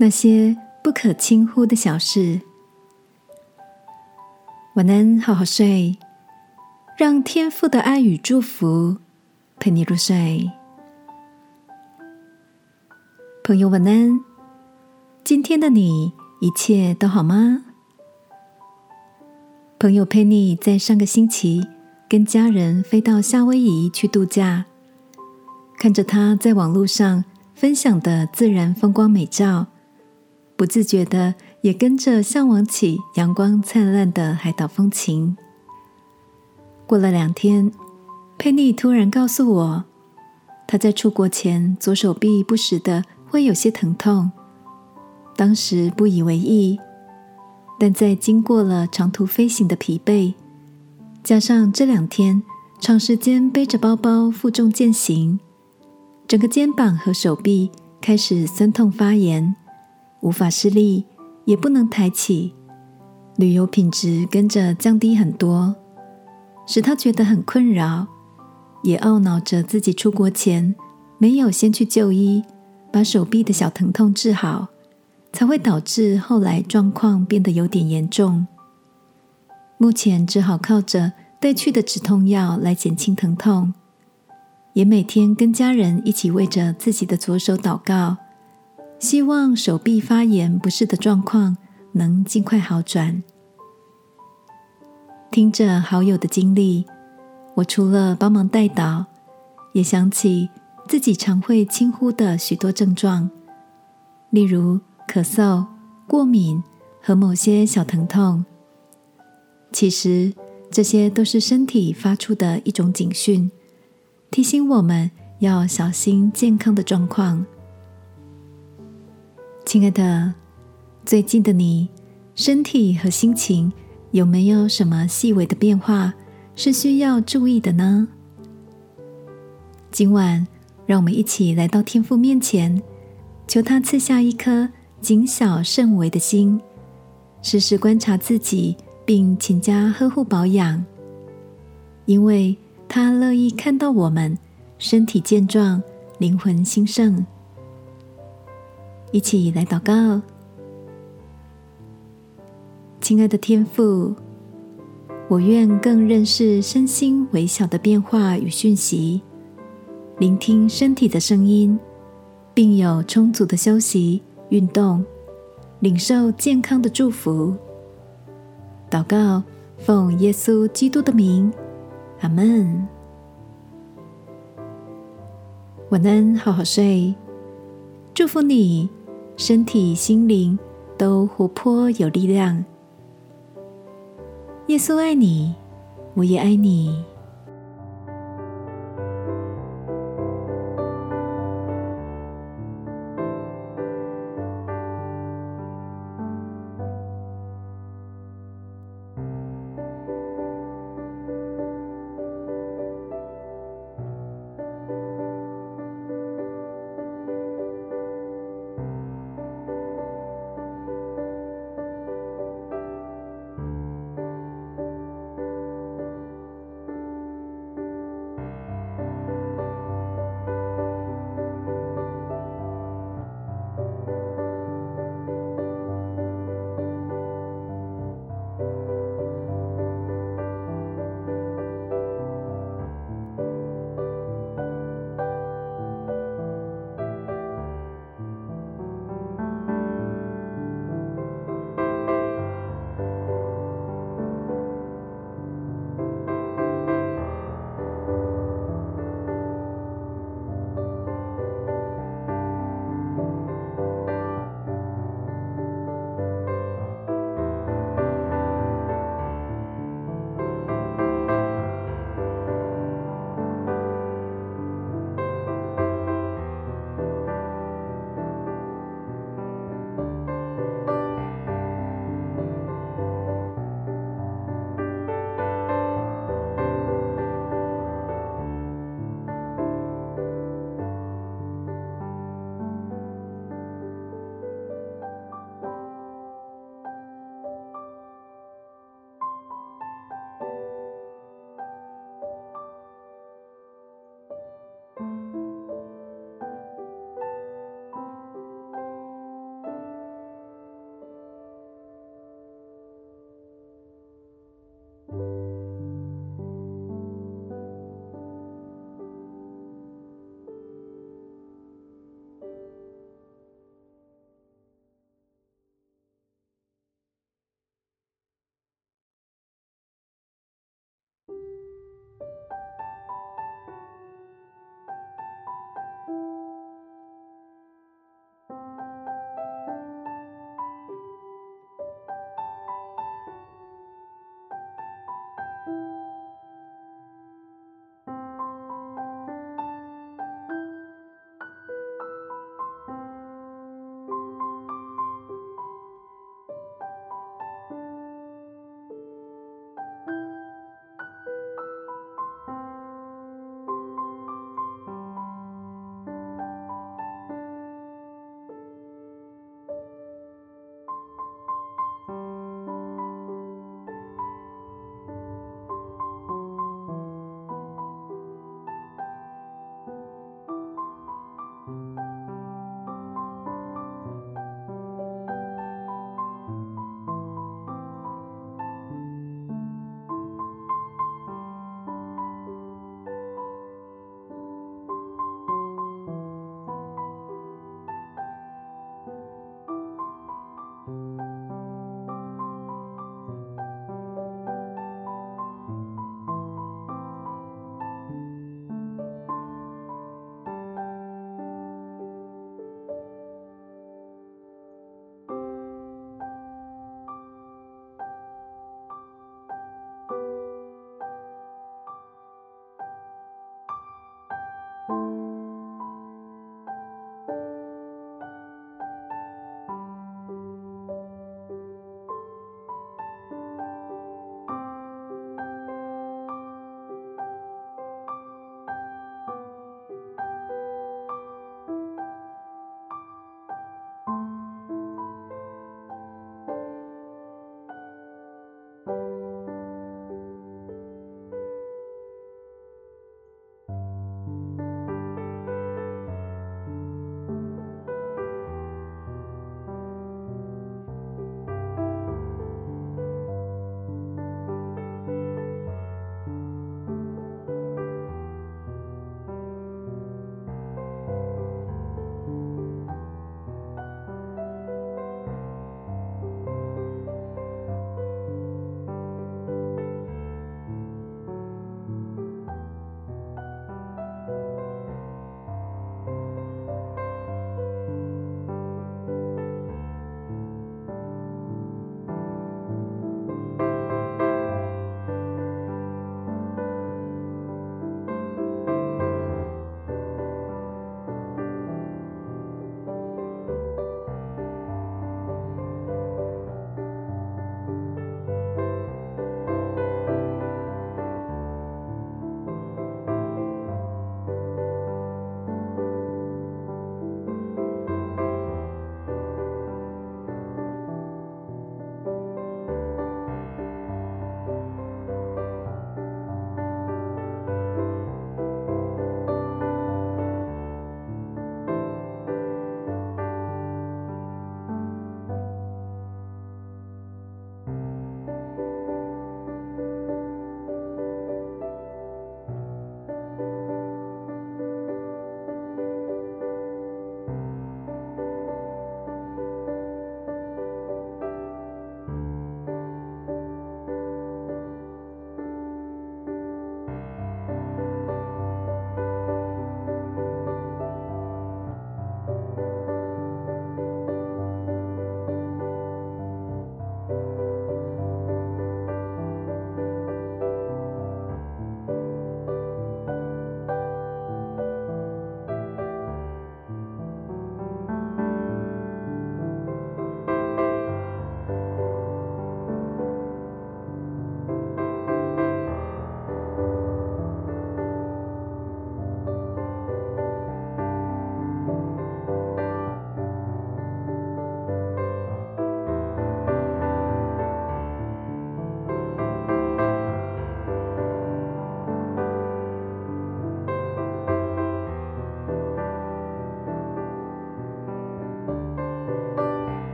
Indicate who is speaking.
Speaker 1: 那些不可轻忽的小事。晚安，好好睡，让天父的爱与祝福陪你入睡。朋友，晚安。今天的你一切都好吗？朋友佩妮在上个星期跟家人飞到夏威夷去度假，看着他在网络上分享的自然风光美照。不自觉的也跟着向往起阳光灿烂的海岛风情。过了两天，佩妮突然告诉我，她在出国前左手臂不时的会有些疼痛。当时不以为意，但在经过了长途飞行的疲惫，加上这两天长时间背着包包负重践行，整个肩膀和手臂开始酸痛发炎。无法施力，也不能抬起，旅游品质跟着降低很多，使他觉得很困扰，也懊恼着自己出国前没有先去就医，把手臂的小疼痛治好，才会导致后来状况变得有点严重。目前只好靠着带去的止痛药来减轻疼痛，也每天跟家人一起为着自己的左手祷告。希望手臂发炎不适的状况能尽快好转。听着好友的经历，我除了帮忙带导，也想起自己常会轻忽的许多症状，例如咳嗽、过敏和某些小疼痛。其实这些都是身体发出的一种警讯，提醒我们要小心健康的状况。亲爱的，最近的你，身体和心情有没有什么细微的变化是需要注意的呢？今晚，让我们一起来到天父面前，求他赐下一颗谨小慎微的心，时时观察自己，并勤加呵护保养，因为他乐意看到我们身体健壮，灵魂兴盛。一起来祷告，亲爱的天父，我愿更认识身心微小的变化与讯息，聆听身体的声音，并有充足的休息、运动，领受健康的祝福。祷告，奉耶稣基督的名，阿门。晚安，好好睡，祝福你。身体、心灵都活泼有力量。耶稣爱你，我也爱你。